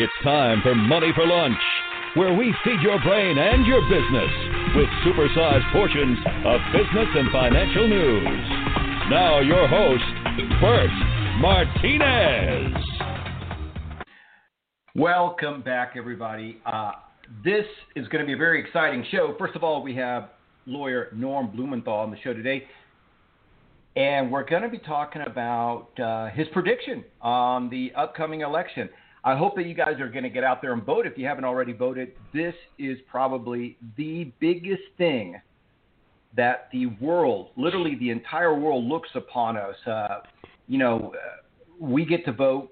It's time for Money for Lunch, where we feed your brain and your business with supersized portions of business and financial news. Now, your host, Bert Martinez. Welcome back, everybody. Uh, this is going to be a very exciting show. First of all, we have lawyer Norm Blumenthal on the show today. And we're going to be talking about uh, his prediction on the upcoming election. I hope that you guys are going to get out there and vote. If you haven't already voted, this is probably the biggest thing that the world, literally the entire world, looks upon us. Uh, you know, uh, we get to vote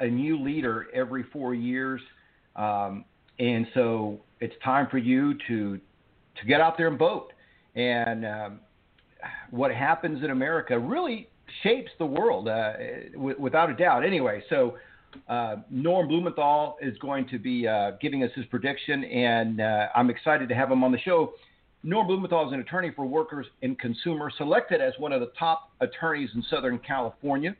a new leader every four years, um, and so it's time for you to to get out there and vote. And um, what happens in America really shapes the world, uh, w- without a doubt. Anyway, so uh, Norm Blumenthal is going to be uh, giving us his prediction, and uh, I'm excited to have him on the show. Norm Blumenthal is an attorney for workers and consumers, selected as one of the top attorneys in Southern California.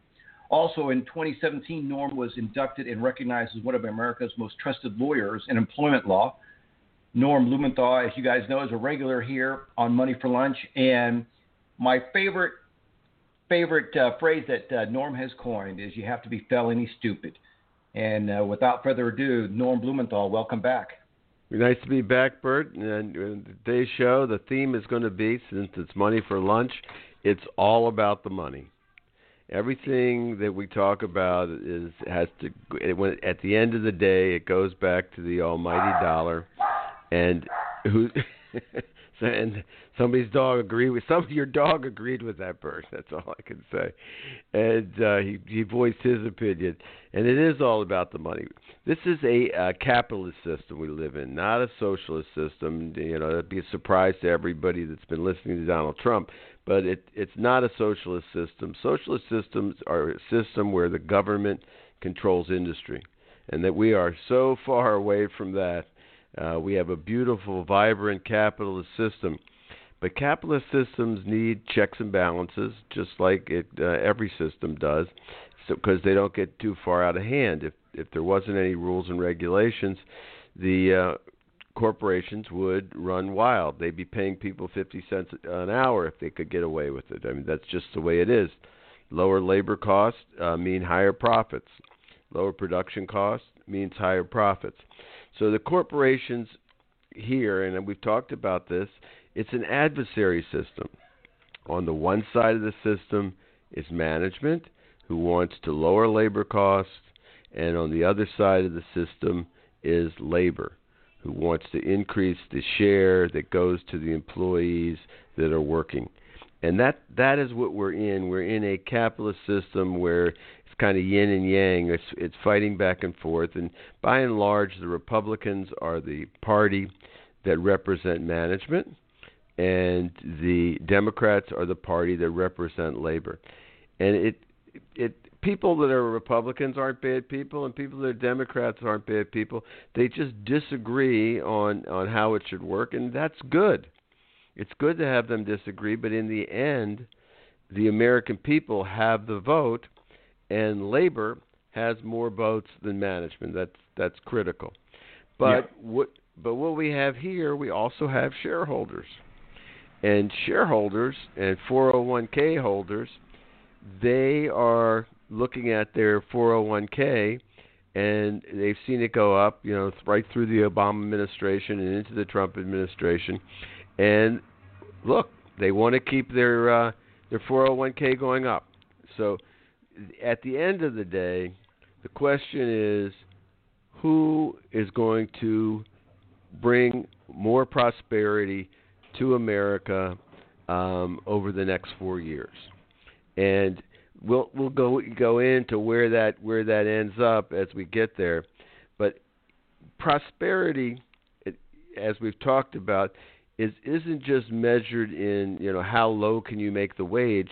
Also in 2017, Norm was inducted and recognized as one of America's most trusted lawyers in employment law. Norm Blumenthal, as you guys know, is a regular here on Money for Lunch, and my favorite favorite uh, phrase that uh, Norm has coined is "You have to be felony stupid." And uh, without further ado, Norm Blumenthal, welcome back. Nice to be back, Bert. And today's show, the theme is going to be since it's money for lunch, it's all about the money. Everything that we talk about is has to. It, when, at the end of the day, it goes back to the almighty dollar, and who. and somebody's dog agreed with some your dog agreed with that bird. That's all I can say. And uh, he he voiced his opinion, and it is all about the money. This is a uh, capitalist system we live in, not a socialist system. You know, it'd be a surprise to everybody that's been listening to Donald Trump, but it it's not a socialist system. Socialist systems are a system where the government controls industry, and that we are so far away from that uh, we have a beautiful, vibrant capitalist system. But capitalist systems need checks and balances, just like it, uh, every system does, because so, they don't get too far out of hand. If if there wasn't any rules and regulations, the uh, corporations would run wild. They'd be paying people 50 cents an hour if they could get away with it. I mean, that's just the way it is. Lower labor costs uh, mean higher profits. Lower production costs means higher profits. So the corporations here, and we've talked about this, it's an adversary system. On the one side of the system is management, who wants to lower labor costs, and on the other side of the system is labor, who wants to increase the share that goes to the employees that are working. And that that is what we're in. We're in a capitalist system where kind of yin and yang. It's it's fighting back and forth, and by and large, the Republicans are the party that represent management, and the Democrats are the party that represent labor. And it it people that are Republicans aren't bad people, and people that are Democrats aren't bad people. They just disagree on on how it should work, and that's good. It's good to have them disagree, but in the end, the American people have the vote and labor has more votes than management. That's that's critical. But yeah. what but what we have here, we also have shareholders. And shareholders and 401k holders, they are looking at their 401k and they've seen it go up, you know, right through the Obama administration and into the Trump administration. And look, they want to keep their uh, their 401k going up. So at the end of the day, the question is who is going to bring more prosperity to America um, over the next four years, and we'll we'll go go into where that where that ends up as we get there. But prosperity, as we've talked about, is isn't just measured in you know how low can you make the wage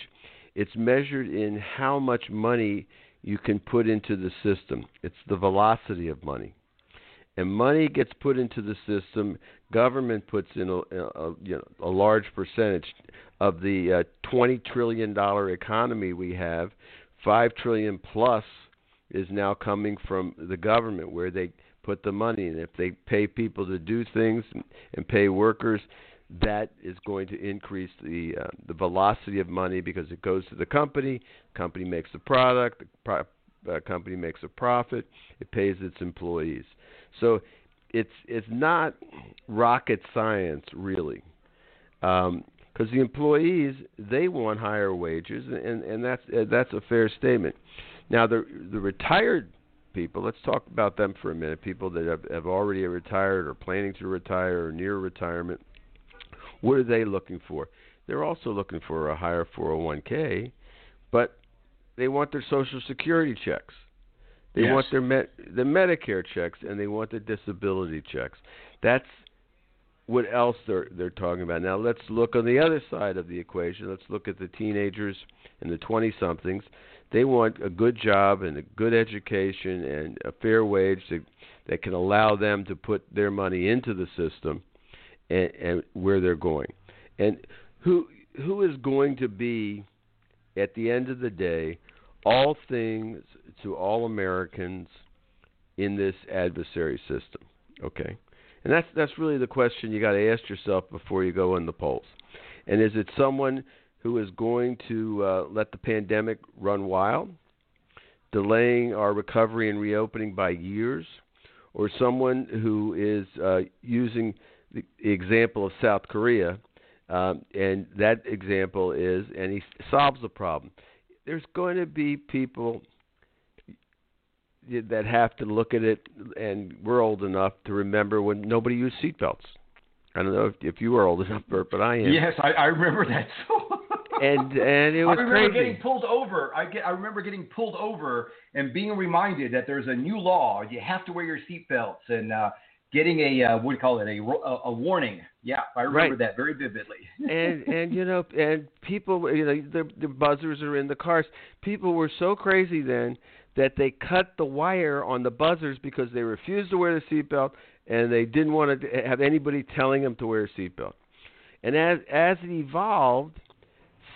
it's measured in how much money you can put into the system. It's the velocity of money. And money gets put into the system. Government puts in a, a you know, a large percentage of the uh, 20 trillion dollar economy we have. Five trillion plus is now coming from the government, where they put the money, and if they pay people to do things and pay workers, that is going to increase the uh, the velocity of money because it goes to the company. Company makes the product. The pro- uh, company makes a profit. It pays its employees. So it's it's not rocket science really, because um, the employees they want higher wages, and and that's uh, that's a fair statement. Now the the retired people, let's talk about them for a minute. People that have, have already retired or planning to retire or near retirement. What are they looking for? They're also looking for a higher 401k, but they want their Social Security checks. They yes. want their med- the Medicare checks and they want the disability checks. That's what else they're they're talking about. Now let's look on the other side of the equation. Let's look at the teenagers and the 20 somethings. They want a good job and a good education and a fair wage that that can allow them to put their money into the system and, and where they're going. And who who is going to be at the end of the day all things to all Americans in this adversary system. Okay? And that's that's really the question you got to ask yourself before you go in the polls. And is it someone who is going to uh, let the pandemic run wild, delaying our recovery and reopening by years, or someone who is uh, using the example of South Korea, um, and that example is, and he solves the problem. There's going to be people that have to look at it, and we're old enough to remember when nobody used seatbelts. I don't know if, if you were old enough, Bert, but I am. Yes, I, I remember that. and and it was I remember crazy. getting pulled over. I get I remember getting pulled over and being reminded that there's a new law. You have to wear your seatbelts and uh, getting a uh, what do you call it a, a, warning. Yeah, I remember Right. that very vividly. and and you know and people you know the the buzzers are in the cars. People were so crazy then that they cut the wire on the buzzers because they refused to wear the seatbelt and they didn't want to have anybody telling them to wear a seatbelt. And as as it evolved,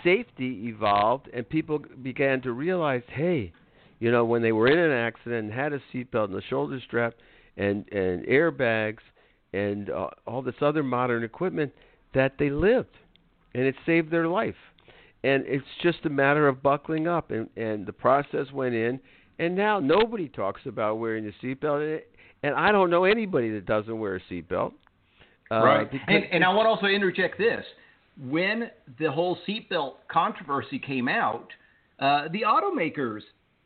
safety evolved, and people began to realize, hey, you know, when they were in an accident and had a seatbelt and the shoulder strap and and airbags and uh, all this other modern equipment, that they lived, and it saved their life. And it's just a matter of buckling up, and and the process went in, and now nobody talks about wearing a seatbelt, and, and I don't know anybody that doesn't wear a seatbelt. Uh, right. And, and I want to also interject this: when the whole seatbelt controversy came out, uh, the automakers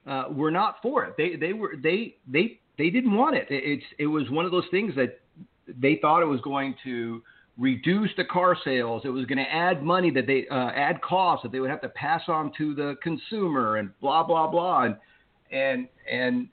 uh, were not for it. They they were they they they didn't want it. It's it was one of those things that they thought it was going to reduce the car sales. It was going to add money that they uh, add costs that they would have to pass on to the consumer and blah blah blah and and and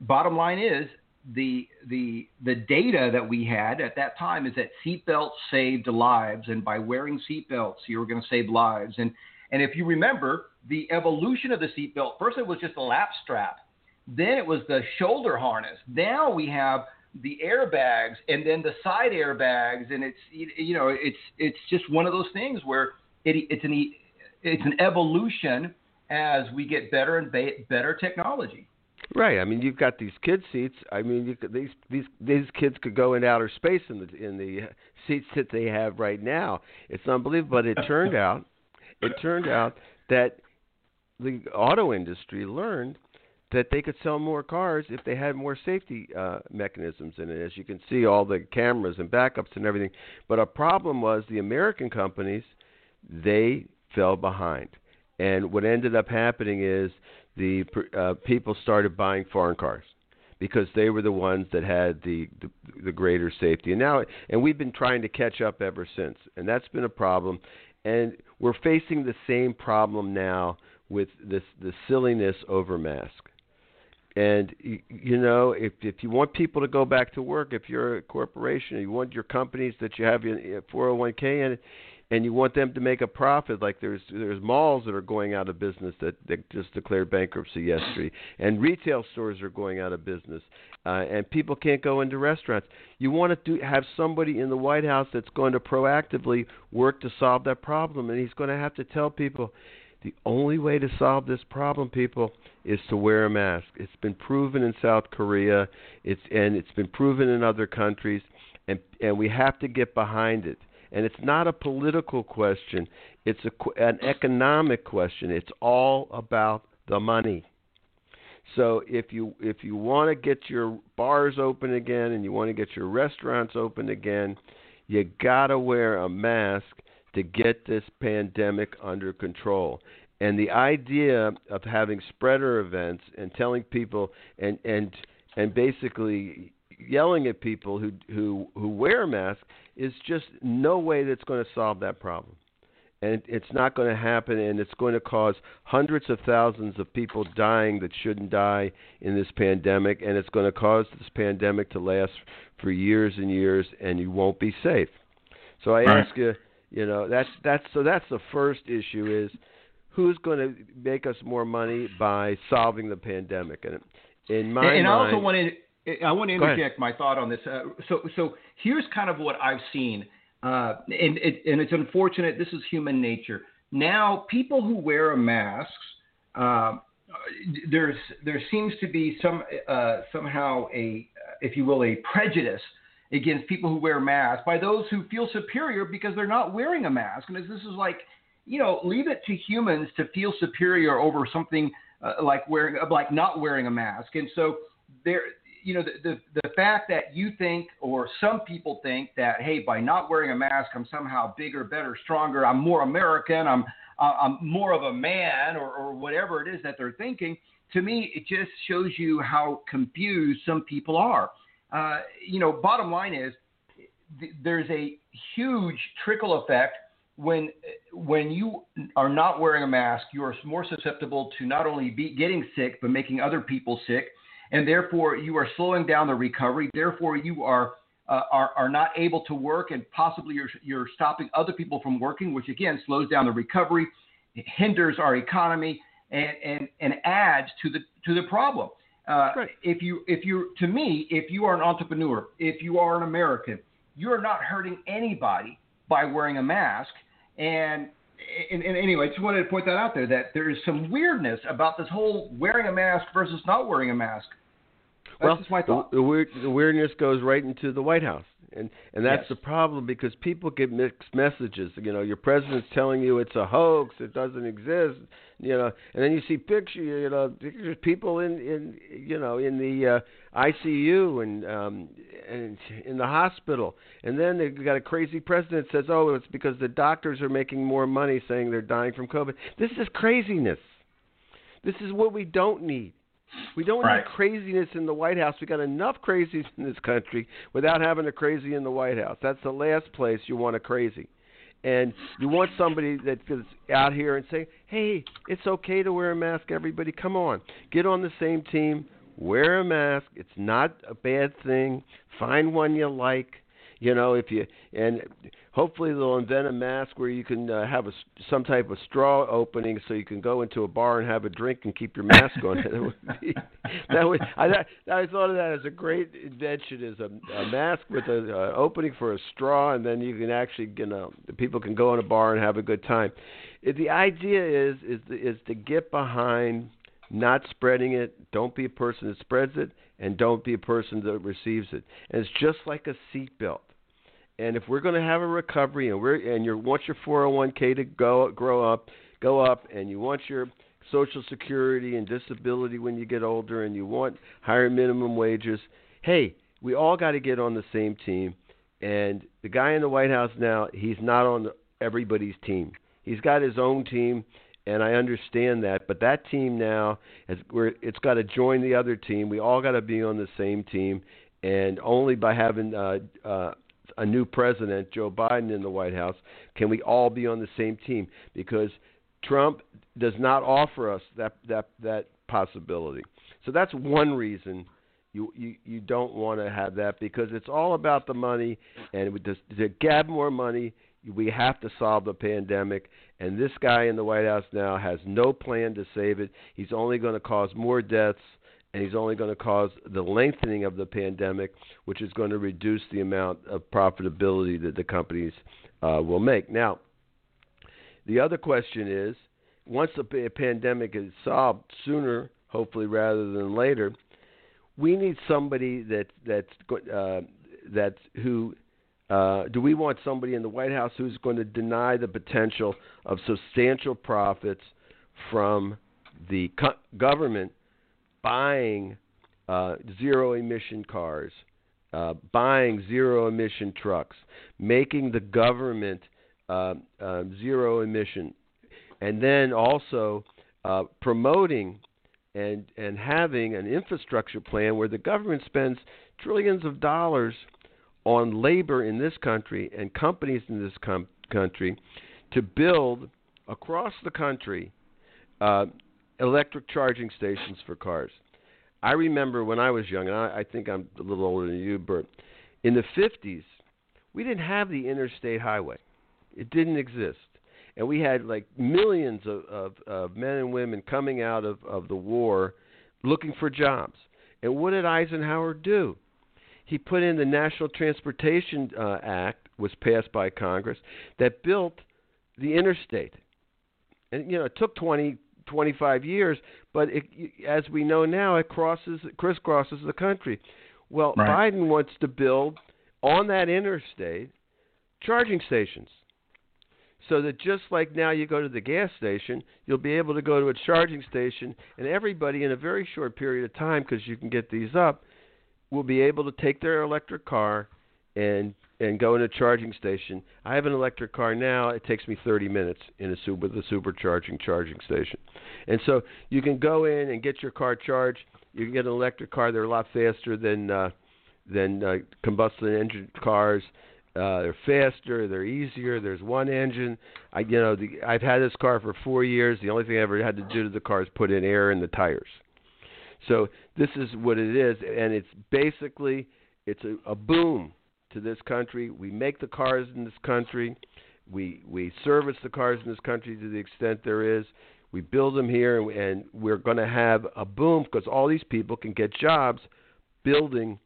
bottom line is the the the data that we had at that time is that seatbelts saved lives, and by wearing seatbelts, you were going to save lives. And and if you remember the evolution of the seatbelt, first it was just a lap strap, then it was the shoulder harness. Now we have the airbags and then the side airbags, and it's you know it's it's just one of those things where it, it's an it's an evolution as we get better and ba- better technology. Right. I mean, you've got these kid seats. I mean, you could, these these these kids could go in outer space in the in the seats that they have right now. It's unbelievable. But it turned out, it turned out that the auto industry learned that they could sell more cars if they had more safety uh, mechanisms in it. As you can see, all the cameras and backups and everything. But a problem was the American companies, they fell behind. And what ended up happening is the uh, people started buying foreign cars because they were the ones that had the, the the greater safety. And now, and we've been trying to catch up ever since, and that's been a problem. And we're facing the same problem now with this the silliness over mask. And you, know, if if you want people to go back to work, if you're a corporation, you want your companies that you have your 401k in, and you want them to make a profit. Like there's there's malls that are going out of business that, that just declared bankruptcy yesterday, and retail stores are going out of business, uh, and people can't go into restaurants. You want to do, have somebody in the White House that's going to proactively work to solve that problem, and he's going to have to tell people The only way to solve this problem, people, is to wear a mask. It's been proven in South Korea, it's and it's been proven in other countries, and and we have to get behind it. And it's not a political question; it's a, an economic question. It's all about the money. So if you if you want to get your bars open again and you want to get your restaurants open again, you got to wear a mask to get this pandemic under control. And the idea of having spreader events and telling people and and and basically yelling at people who who who wear masks is just no way that's going to solve that problem and it's not going to happen, and it's going to cause hundreds of thousands of people dying that shouldn't die in this pandemic, and it's going to cause this pandemic to last for years and years, and you won't be safe. So I right. ask you, you know, that's that's so that's the first issue is who's going to make us more money by solving the pandemic, and in my and, mind, I also want to I want to interject my thought on this. Uh, so so here's kind of what I've seen uh, and, it, and it's unfortunate. This is human nature. Now, people who wear masks, uh, there's there seems to be some uh, somehow a, if you will, a prejudice against people who wear masks by those who feel superior because they're not wearing a mask. And this is like, you know, leave it to humans to feel superior over something uh, like wearing, like not wearing a mask. And so there, you know, the, the, the fact that you think, or some people think that, hey, by not wearing a mask, I'm somehow bigger, better, stronger, I'm more American, I'm, uh, I'm more of a man, or, or whatever it is that they're thinking, to me, it just shows you how confused some people are. Uh, you know, bottom line is th- there's a huge trickle effect when when you are not wearing a mask. You are more susceptible to not only be getting sick but making other people sick and therefore you are slowing down the recovery. Therefore, you are uh, are, are not able to work, and possibly you're, you're stopping other people from working, which again slows down the recovery, hinders our economy, and, and, and adds to the to the problem. Uh, right. If you if you to me, if you are an entrepreneur, if you are an American, you're not hurting anybody by wearing a mask. And and, and, anyway, I just wanted to point that out there that there is some weirdness about this whole wearing a mask versus not wearing a mask. That's well, just my thought. The, the, weird, the weirdness goes right into the White House, and and that's yes. the problem because people get mixed messages. You know, your president's telling you it's a hoax, it doesn't exist. You know, and then you see pictures, you know, pictures of people in in you know in the uh, ICU and um and in the hospital, and then they got a crazy president says, oh, it's because the doctors are making more money, saying they're dying from COVID. This is craziness. This is what we don't need. We don't right. need craziness in the White House. We got enough crazies in this country without having a crazy in the White House. That's the last place you want a crazy. And you want somebody that's out here and say, "Hey, it's okay to wear a mask. Everybody, come on, get on the same team. Wear a mask. It's not a bad thing. Find one you like. You know, if you and hopefully they'll invent a mask where you can uh, have a some type of straw opening so you can go into a bar and have a drink and keep your mask on. that would be, that would I, I thought of that as a great invention is a, a mask with an uh, opening for a straw and then you can actually you know people can go in a bar and have a good time. The idea is is is to get behind not spreading it. Don't be a person that spreads it, and don't be a person that receives it. And it's just like a seatbelt. And if we're going to have a recovery, and we're and you want your 401k to go grow up, go up, and you want your Social Security and disability when you get older, and you want higher minimum wages, hey, we all got to get on the same team. And the guy in the White House now, he's not on everybody's team. He's got his own team, and I understand that. But that team now, it's got to join the other team. We all got to be on the same team, and only by having uh, uh, a new president, Joe Biden, in the White House, can we all be on the same team? Because Trump does not offer us that that that possibility. So that's one reason you you, you don't want to have that because it's all about the money, and to, to get more money, we have to solve the pandemic. And this guy in the White House now has no plan to save it. He's only going to cause more deaths and he's only going to cause the lengthening of the pandemic, which is going to reduce the amount of profitability that the companies uh, will make. Now, the other question is once the pandemic is solved sooner, hopefully rather than later, we need somebody that that's uh, that's who. Uh, do we want somebody in the White House who's going to deny the potential of substantial profits from the co- government buying uh, zero emission cars, uh, buying zero emission trucks, making the government uh, uh, zero emission, and then also uh, promoting and and having an infrastructure plan where the government spends trillions of dollars on labor in this country and companies in this com- country to build across the country uh, electric charging stations for cars. I remember when I was young, and I, I think I'm a little older than you, Bert. In the 50s, we didn't have the interstate highway. It didn't exist. And we had like millions of, of, of men and women coming out of, of the war looking for jobs. And what did Eisenhower do? He put in the National Transportation uh, Act, was passed by Congress, that built the interstate. And you know, it took 20, 25 years, but it, as we know now, it crosses, crisscrosses the country. Well, right. Biden wants to build on that interstate charging stations so that just like now you go to the gas station, you'll be able to go to a charging station, and everybody in a very short period of time, because you can get these up, will be able to take their electric car and and go in a charging station. I have an electric car now. It takes me 30 minutes in a super a supercharging charging station, and so you can go in and get your car charged. You can get an electric car. They're a lot faster than uh, than uh, combustion engine cars. Uh, they're faster, they're easier. There's one engine. I, you know, the, I've had this car for four years. The only thing I ever had to do to the car is put in air in the tires. So this is what it is, and it's basically it's a, a boom to this country. We make the cars in this country. We we service the cars in this country to the extent there is. We build them here, and, and we're going to have a boom because all these people can get jobs building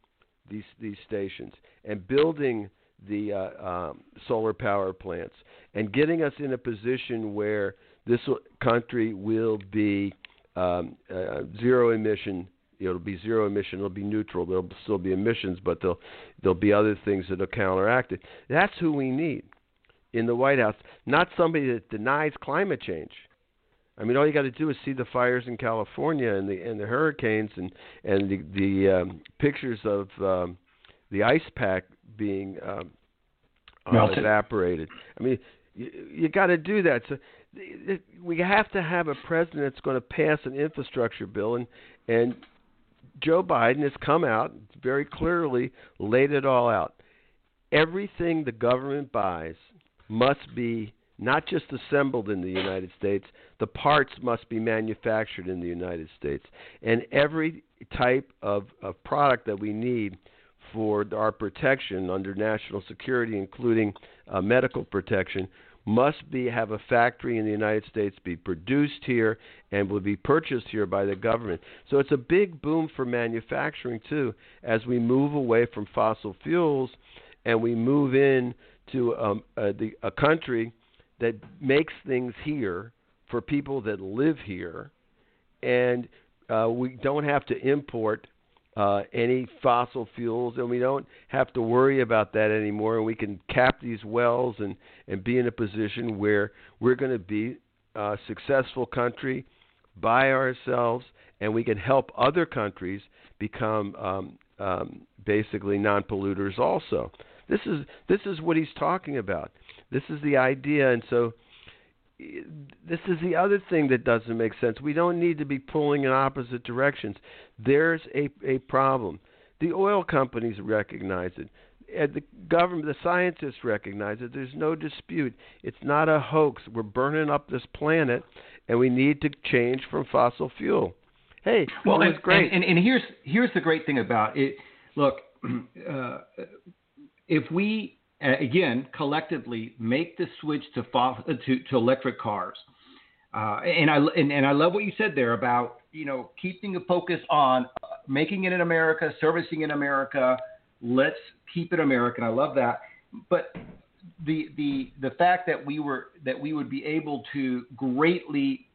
these these stations and building the uh, um, solar power plants and getting us in a position where this country will be um, uh, zero emission. It'll be zero emission. It'll be neutral. There'll still be emissions, but there'll there'll be other things that'll counteract it. That's who we need in the White House, not somebody that denies climate change. I mean, all you got to do is see the fires in California and the and the hurricanes and and the the um, pictures of um, the ice pack being um, uh, evaporated. I mean, you, you got to do that. So we have to have a president that's going to pass an infrastructure bill, and and Joe Biden has come out very clearly laid it all out. Everything the government buys must be not just assembled in the United States, the parts must be manufactured in the United States. And every type of, of product that we need for our protection under national security, including uh, medical protection, must be have a factory in the United States, be produced here, and will be purchased here by the government. So it's a big boom for manufacturing too, as we move away from fossil fuels, and we move in to um, uh, the, a country that makes things here for people that live here, and uh, we don't have to import uh, any fossil fuels, and we don't have to worry about that anymore. And we can cap these wells and and be in a position where we're going to be a successful country by ourselves, and we can help other countries become um, um, basically non-polluters. Also, this is this is what he's talking about. This is the idea, and so this is the other thing that doesn't make sense. We don't need to be pulling in opposite directions. There's a a problem. The oil companies recognize it. And the government, the scientists recognize it. There's no dispute. It's not a hoax. We're burning up this planet, and we need to change from fossil fuel. Hey, well, and, great. And, and, and here's here's the great thing about it. Look, uh, if we again, collectively make the switch to, to, to electric cars. Uh, and I and, and, I love what you said there about you know keeping a focus on making it in America, servicing in America. Let's keep it American. I love that. But the the the fact that we were that we would be able to greatly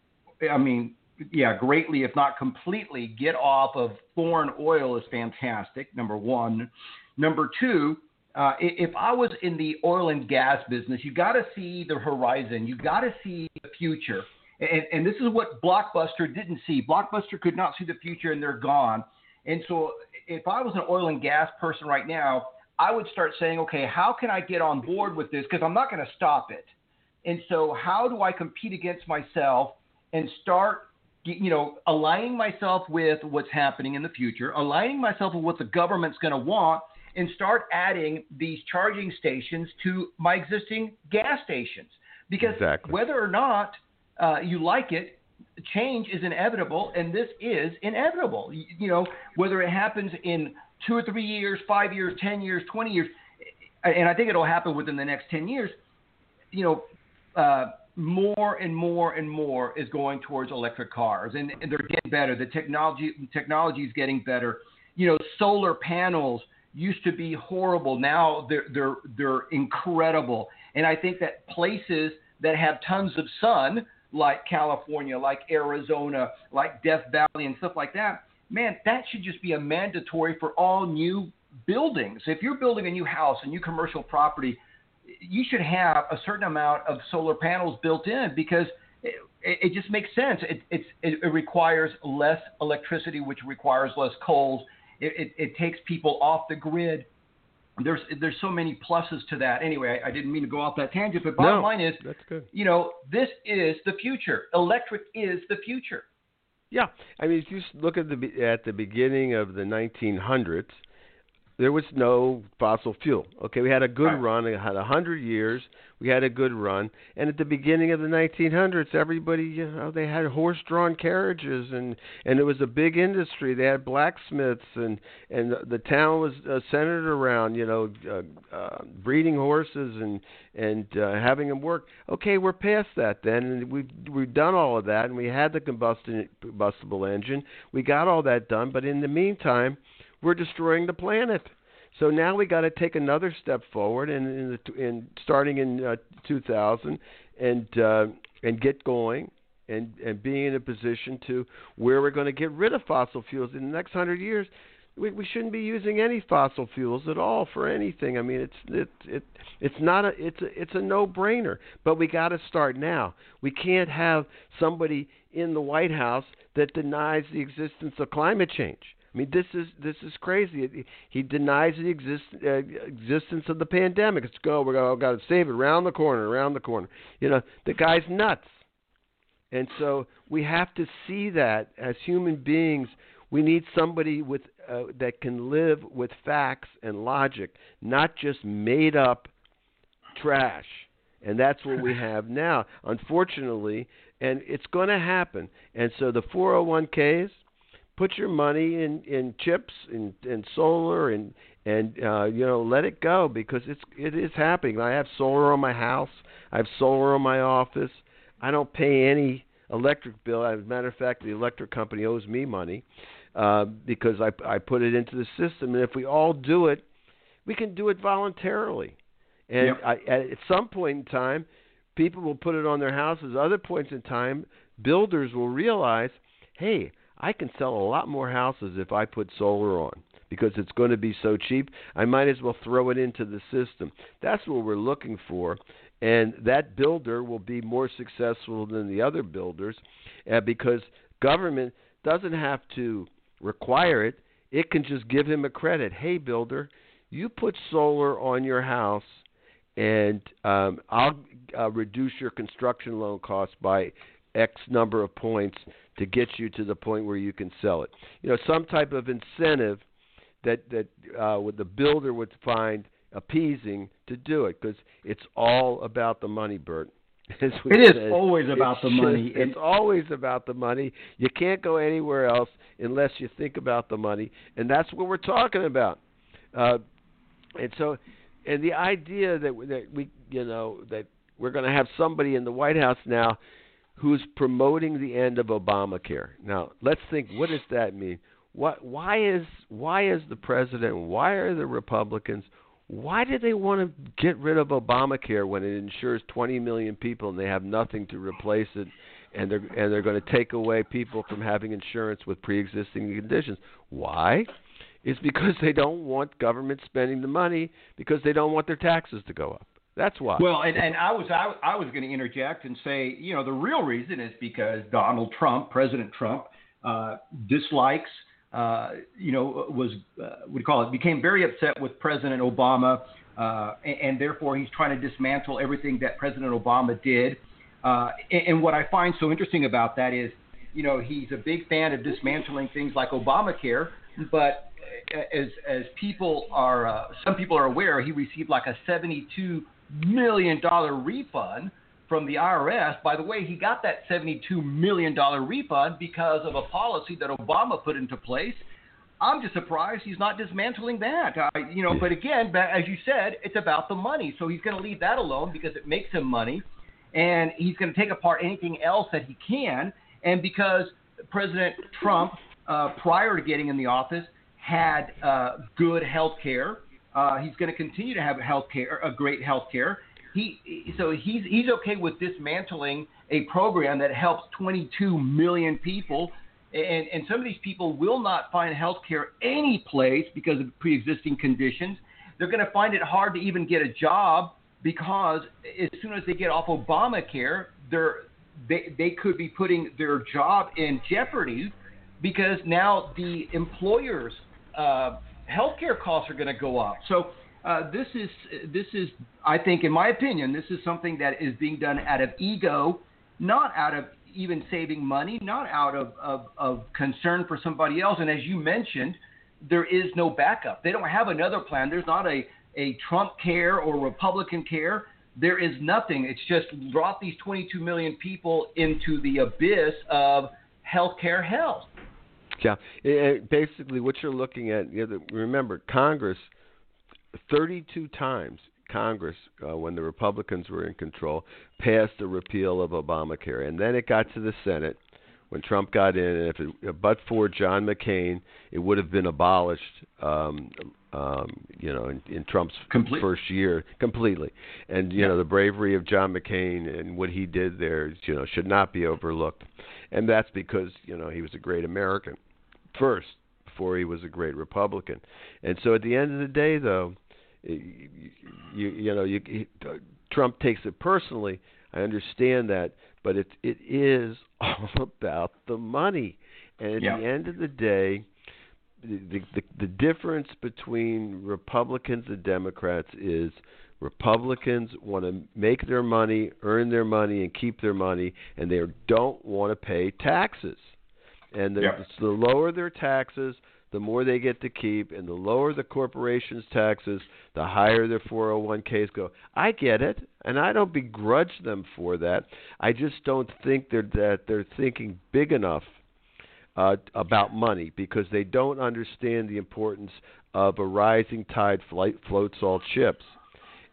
I mean, yeah, greatly, if not completely, get off of foreign oil is fantastic. Number one. Number two, uh, if I was in the oil and gas business, you got to see the horizon. You got to see the future. And, and this is what Blockbuster didn't see. Blockbuster could not see the future, and they're gone. And so, if I was an oil and gas person right now, I would start saying, okay, how can I get on board with this? Because I'm not going to stop it. And so, how do I compete against myself and start, you know, aligning myself with what's happening in the future, aligning myself with what the government's going to want, and start adding these charging stations to my existing gas stations? Because exactly. whether or not uh, you like it, change is inevitable, and this is inevitable. You, you know, whether it happens in two or three years, five years, ten years, twenty years, and I think it'll happen within the next ten years. You know, uh, more and more and more is going towards electric cars, and, and they're getting better. The technology technology is getting better. You know, solar panels used to be horrible. Now they're they're they're incredible, and I think that places that have tons of sun like California, like Arizona, like Death Valley, and stuff like that, man, that should just be a mandatory for all new buildings. If you're building a new house, a new commercial property, you should have a certain amount of solar panels built in because it, it just makes sense. It, it, it, requires less electricity, which requires less coals. It, it, it takes people off the grid there's there's so many pluses to that. Anyway, I, I, didn't mean to go off that tangent, but bottom no, line is, that's good. You know, this is the future. Electric is the future. Yeah, I mean, if you look at the at the beginning of the 1900s, there was no fossil fuel. Okay, we had a good right. run. It had a hundred years. We had a good run. And at the beginning of the 1900s, everybody, you know, they had horse-drawn carriages, and and it was a big industry. They had blacksmiths, and and the town was uh, centered around, you know, uh, uh, breeding horses and and uh, having them work. Okay, we're past that then, and we've we've done all of that, and we had the combustion combustible engine. We got all that done, but in the meantime we're destroying the planet. So now we got to take another step forward, and in, in, in starting in uh, 2000, and uh, and get going, and and being in a position to where we're going to get rid of fossil fuels in the next hundred years. We, we shouldn't be using any fossil fuels at all for anything. I mean, it's it it it's not a it's a it's a no-brainer. But we got to start now. We can't have somebody in the White House that denies the existence of climate change. I mean, this is this is crazy. He denies the exist, uh, existence of the pandemic. It's go. We're going got to save it around the corner, around the corner. You know, the guy's nuts. And so we have to see that as human beings. We need somebody with uh, that can live with facts and logic, not just made up trash. And that's what we have now, unfortunately. And it's going to happen. And so the 401ks put your money in in chips and and solar and and uh you know let it go because it's it is happening. I have solar on my house. I have solar on my office. I don't pay any electric bill. As a matter of fact the electric company owes me money uh because i i put it into the system. And if we all do it we can do it voluntarily. And yep. I, at some point in time people will put it on their houses. Other points in time builders will realize hey I can sell a lot more houses if I put solar on because it's going to be so cheap. I might as well throw it into the system. That's what we're looking for. And that builder will be more successful than the other builders uh, because government doesn't have to require it. It can just give him a credit. Hey, builder, you put solar on your house, and um, I'll uh, reduce your construction loan costs by X number of points to get you to the point where you can sell it. You know, some type of incentive that that uh, the builder would find appeasing to do it because it's all about the money, Bert. It is say. always about it's the money. it's always about the money. You can't go anywhere else unless you think about the money, and that's what we're talking about. Uh, and so, and the idea that that we, you know, that we're going to have somebody in the White House now who's promoting the end of Obamacare. Now, let's think what does that mean? What why is why is the president, why are the Republicans why do they want to get rid of Obamacare when it insures 20 million people and they have nothing to replace it and they're and they're going to take away people from having insurance with pre-existing conditions. Why? It's because they don't want government spending the money because they don't want their taxes to go up. That's why. Well, and, and I was I, I was going to interject and say, you know, the real reason is because Donald Trump, President Trump, uh, dislikes, uh, you know, was uh, what do you call it? Became very upset with President Obama, uh, and, and therefore he's trying to dismantle everything that President Obama did. Uh, and, and what I find so interesting about that is, you know, he's a big fan of dismantling things like Obamacare, but as as people are, uh, some people are aware, he received like a 72 million dollar refund from the IRS. By the way, he got that 72 million dollar refund because of a policy that Obama put into place. I'm just surprised he's not dismantling that. Uh, you know, but again, as you said, it's about the money. So he's going to leave that alone because it makes him money, and he's going to take apart anything else that he can. And because President Trump, uh, prior to getting in the office, had uh, good health care uh, he's going to continue to have health care, a great health care. He, so he's, he's okay with dismantling a program that helps 22 million people. And, and some of these people will not find health care any place because of pre existing conditions. They're going to find it hard to even get a job because as soon as they get off Obamacare, they're, they, they could be putting their job in jeopardy because now the employers uh, healthcare costs are going to go up. So uh, this is this is I think, in my opinion, this is something that is being done out of ego, not out of even saving money, not out of, of, of concern for somebody else. And as you mentioned, there is no backup. They don't have another plan. There's not a, a Trump care or Republican care. There is nothing. It's just drop these 22 million people into the abyss of healthcare hell. Yeah, it, basically, what you're looking at. You know, remember, Congress, 32 times Congress, uh, when the Republicans were in control, passed a repeal of Obamacare, and then it got to the Senate when Trump got in. And if it, but for John McCain, it would have been abolished. Um, um, you know, in, in Trump's Complete. first year, completely. And you yeah. know, the bravery of John McCain and what he did there, you know, should not be overlooked. And that's because you know he was a great American first before he was a great Republican. And so at the end of the day, though, you you, you know, you, Trump takes it personally. I understand that, but it it is all about the money. And at yeah. the end of the day, the, the the difference between Republicans and Democrats is Republicans want to make their money, earn their money, and keep their money, and they don't want to pay taxes. And the, yeah. the lower their taxes, the more they get to keep, and the lower the corporation's taxes, the higher their 401ks go. I get it, and I don't begrudge them for that. I just don't think they're, that they're thinking big enough uh, about money because they don't understand the importance of a rising tide flight, floats all ships.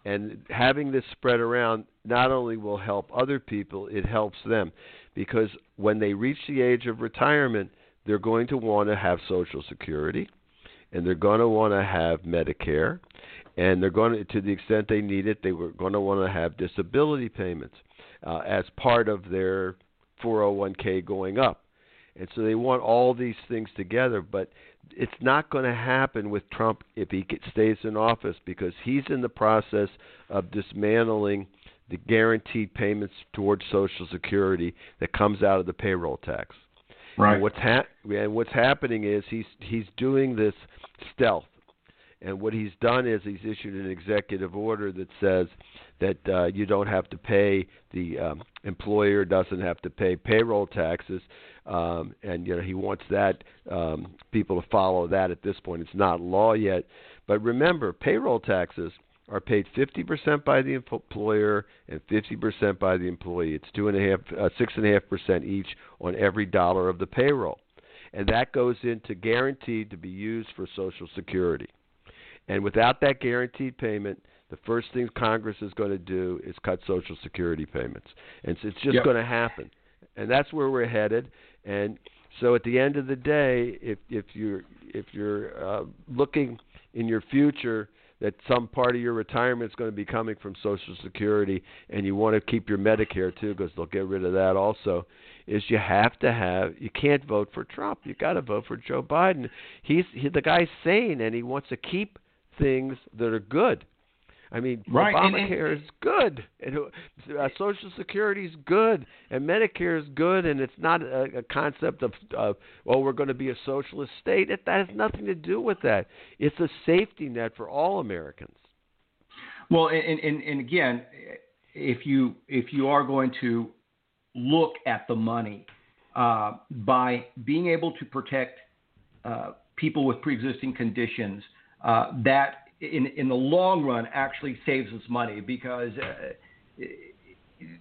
And having this spread around not only will help other people, it helps them because when they reach the age of retirement, they're going to want to have Social Security and they're going to want to have Medicare and they're going to, to the extent they need it, they were going to want to have disability payments uh, as part of their 401k going up. And so they want all these things together, but it's not going to happen with Trump if he stays in office because he's in the process of dismantling the guaranteed payments towards Social Security that comes out of the payroll tax. Right. And what's ha- and what's happening is he's he's doing this stealth. And what he's done is he's issued an executive order that says that uh, you don't have to pay the um, employer doesn't have to pay payroll taxes, um, and you know he wants that um, people to follow that. At this point, it's not law yet, but remember, payroll taxes are paid 50% by the employer and 50% by the employee. It's two and a half, uh, six and a half percent each on every dollar of the payroll, and that goes into guaranteed to be used for Social Security. And without that guaranteed payment, the first thing Congress is going to do is cut Social Security payments, and so it's just yep. going to happen, and that's where we're headed. And so, at the end of the day, if if you're if you're uh, looking in your future that some part of your retirement is going to be coming from Social Security, and you want to keep your Medicare too, because they'll get rid of that also. Is you have to have you can't vote for Trump. You got to vote for Joe Biden. He's he, the guy's sane, and he wants to keep things that are good. I mean, right. Obamacare and, and, is good, and uh, Social Security is good, and Medicare is good, and it's not a, a concept of, of oh, we're going to be a socialist state. It that has nothing to do with that. It's a safety net for all Americans. Well, and, and, and again, if you if you are going to look at the money uh, by being able to protect uh, people with pre-existing conditions, uh, that in in the long run actually saves us money because uh,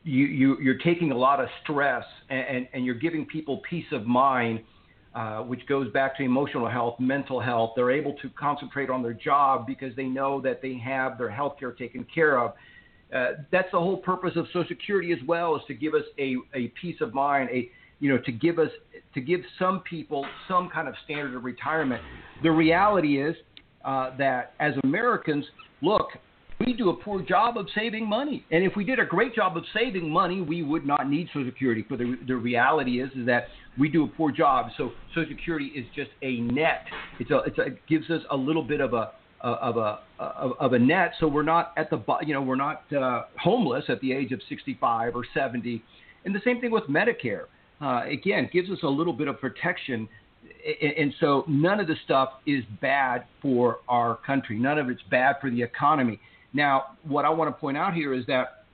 you, you you're taking a lot of stress and, and you're giving people peace of mind. Uh, which goes back to emotional health, mental health. They're able to concentrate on their job because they know that they have their health care taken care of. Uh, that's the whole purpose of Social Security as well, is to give us a, a peace of mind, a you know, to give us to give some people some kind of standard of retirement. The reality is uh, that as Americans, look, we do a poor job of saving money. And if we did a great job of saving money, we would not need Social Security. But the, the reality is, is that we do a poor job. So Social Security is just a net. It's a, it's a, it gives us a little bit of a of a of, of a net, so we're not at the you know we're not uh, homeless at the age of 65 or 70. And the same thing with Medicare. Uh, again, gives us a little bit of protection and so none of the stuff is bad for our country. None of it's bad for the economy. Now, what I want to point out here is that,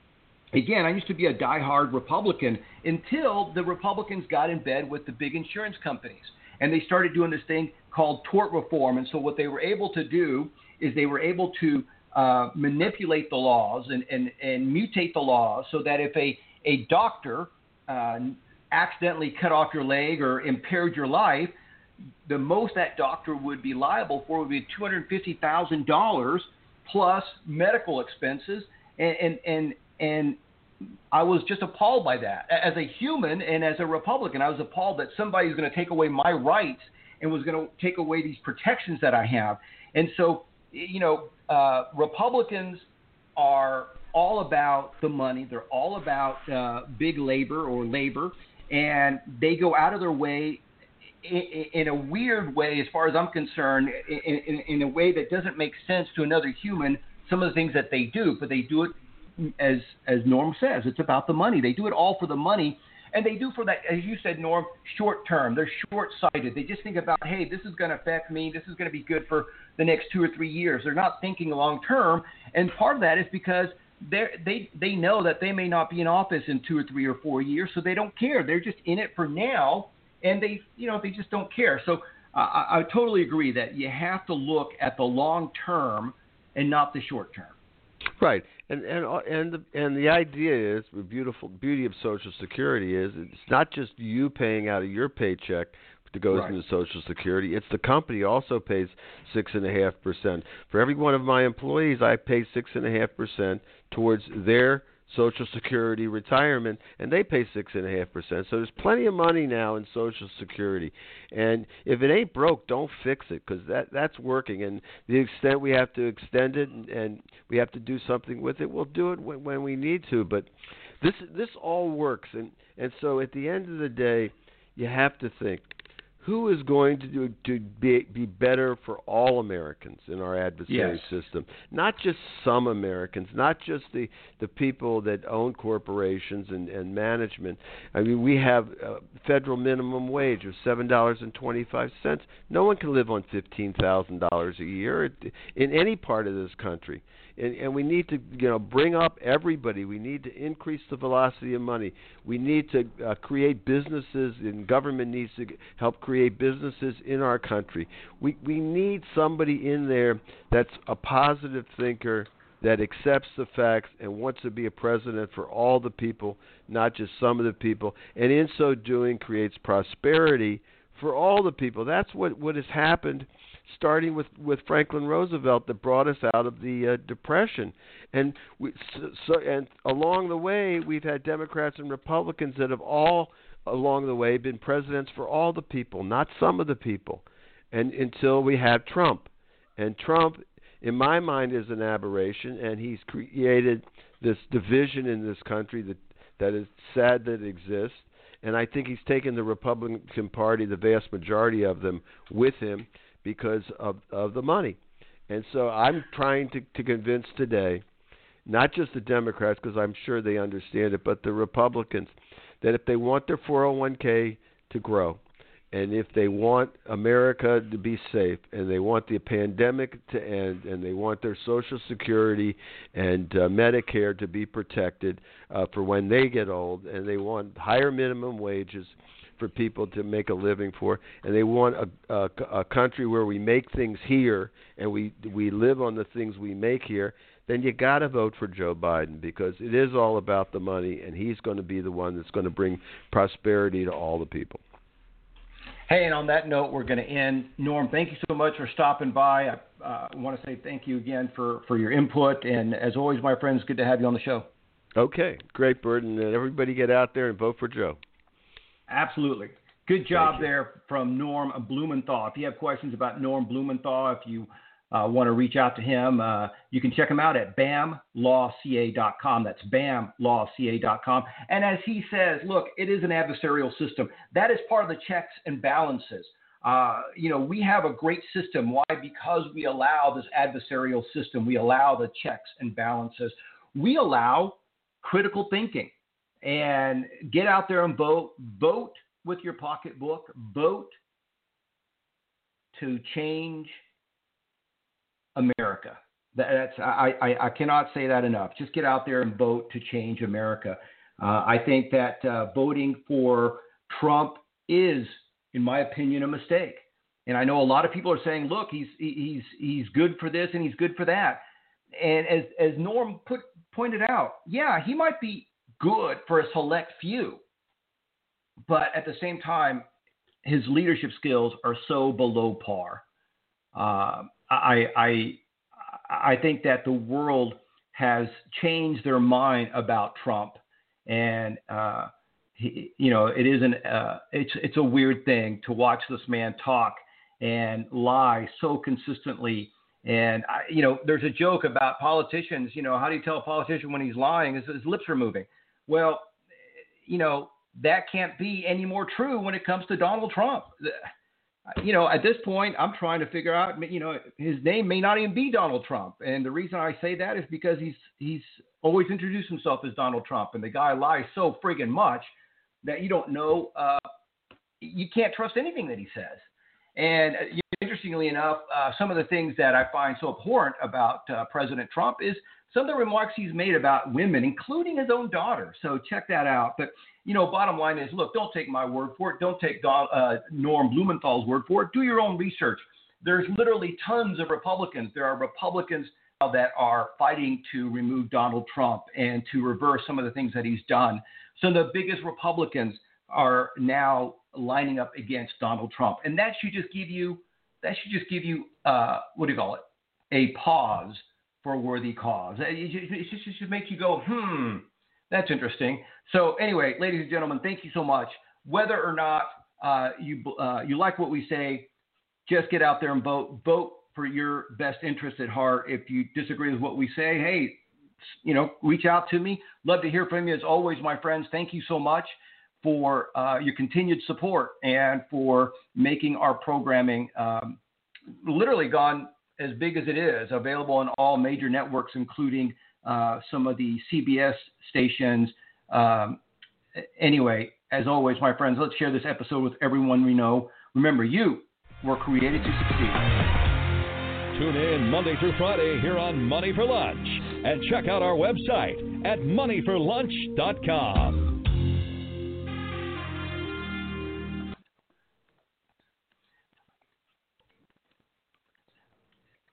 again, I used to be a diehard Republican until the Republicans got in bed with the big insurance companies. And they started doing this thing called tort reform. And so what they were able to do is they were able to uh, manipulate the laws and, and, and mutate the laws so that if a, a doctor uh, accidentally cut off your leg or impaired your life, the most that doctor would be liable for would be two hundred fifty thousand dollars plus medical expenses, and and and, and I was just appalled by that. As a human and as a Republican, I was appalled that somebody was going to take away my rights and was going to take away these protections that I have. And so, you know, uh, Republicans are all about the money. They're all about uh, big labor or labor, and they go out of their way in, a weird way, as far as I'm concerned, in, in, in a way that doesn't make sense to another human. Some of the things that they do, but they do it as as Norm says. It's about the money. They do it all for the money, and they do for that, as you said, Norm, short term. They're short sighted. They just think about, hey, this is going to affect me. This is going to be good for the next two or three years. They're not thinking long term, and part of that is because they they they know that they may not be in office in two or three or four years, so they don't care. They're just in it for now and they you know they just don't care. So I, I totally agree that you have to look at the long term and not the short term. Right, and and and the, and the idea is the beautiful beauty of Social Security is it's not just you paying out of your paycheck that goes right. into Social Security. It's the company also pays six and a half percent. For every one of my employees, I pay six and a half percent towards their Social Security retirement, and they pay six and a half percent. So there's plenty of money now in Social Security, and if it ain't broke, don't fix it because that that's working. And the extent we have to extend it and, and we have to do something with it, we'll do it when, when we need to. But this this all works, and and so at the end of the day, you have to think who is going to do to be be better for all Americans in our adversary yes. system, not just some Americans, not just the the people that own corporations and and management. I mean, we have a federal minimum wage of seven dollars and twenty five cents. No one can live on fifteen thousand dollars a year in any part of this country and, and we need to you know bring up everybody. We need to increase the velocity of money. We need to uh, create businesses, and government needs to help create businesses in our country. We we need somebody in there that's a positive thinker that accepts the facts and wants to be a president for all the people, not just some of the people, and in so doing creates prosperity for all the people. That's what what has happened starting with with Franklin Roosevelt that brought us out of the uh, depression. And we, so, so and along the way we've had Democrats and Republicans that have all along the way been presidents for all the people not some of the people and until we have Trump. And Trump in my mind, is an aberration, and he's created this division in this country that that is sad that it exists. And I think he's taken the Republican Party, the vast majority of them, with him because of of the money. And so I'm trying to, to convince today, not just the Democrats, because I'm sure they understand it, but the Republicans, that if they want their 401k to grow, and if they want America to be safe, and they want the pandemic to end, and they want their Social Security and uh, Medicare to be protected uh, for when they get old, and they want higher minimum wages for people to make a living for, and they want a, a, a country where we make things here and we we live on the things we make here, then you got to vote for Joe Biden because it is all about the money, and he's going to be the one that's going to bring prosperity to all the people. Hey, and on that note, we're going to end. Norm, thank you so much for stopping by. I uh, want to say thank you again for, for your input. And as always, my friends, good to have you on the show. Okay, great, Bert. And everybody get out there and vote for Joe. Absolutely. Good job there from Norm Blumenthal. If you have questions about Norm Blumenthal, if you uh, want to reach out to him, uh, you can check him out at bamlawca.com. That's bamlawca.com. And as he says, look, it is an adversarial system. That is part of the checks and balances. Uh, you know, we have a great system. Why? Because we allow this adversarial system. We allow the checks and balances. We allow critical thinking and get out there and vote. Vote with your pocketbook. Vote to change America. That's I, I, I cannot say that enough. Just get out there and vote to change America. Uh, I think that uh, voting for Trump is, in my opinion, a mistake. And I know a lot of people are saying, "Look, he's he's he's good for this and he's good for that." And as as Norm put pointed out, yeah, he might be good for a select few. But at the same time, his leadership skills are so below par. Uh, I, I, I think that the world has changed their mind about Trump, and uh, he, you know, it isn't. Uh, it's it's a weird thing to watch this man talk and lie so consistently and I, you know, there's a joke about politicians. You know, how do you tell a politician when he's lying? His, his lips are moving. Well, you know, that can't be any more true when it comes to Donald Trump. You know, at this point, I'm trying to figure out. You know, his name may not even be Donald Trump, and the reason I say that is because he's he's always introduced himself as Donald Trump, and the guy lies so friggin' much that you don't know. Uh, you can't trust anything that he says. And uh, interestingly enough, uh, some of the things that I find so abhorrent about uh, President Trump is some of the remarks he's made about women, including his own daughter. So check that out. But you know, bottom line is, look, don't take my word for it. Don't take Don, uh, Norm Blumenthal's word for it. Do your own research. There's literally tons of Republicans. There are Republicans that are fighting to remove Donald Trump and to reverse some of the things that he's done. So the biggest Republicans are now lining up against Donald Trump, and that should just give you that should just give you uh, what do you call it? A pause for a worthy cause. It just, it makes you go, hmm, that's interesting. So anyway, ladies and gentlemen, thank you so much. Whether or not uh, you uh, you like what we say, just get out there and vote. Vote for your best interest at heart. If you disagree with what we say, hey, you know, reach out to me. Love to hear from you as always, my friends. Thank you so much for uh, your continued support and for making our programming um, literally gone as big as it is, available on all major networks, including uh, some of the CBS stations. Um, anyway, as always, my friends, let's share this episode with everyone we know. Remember, you were created to succeed. Tune in Monday through Friday here on Money for Lunch and check out our website at moneyforlunch.com.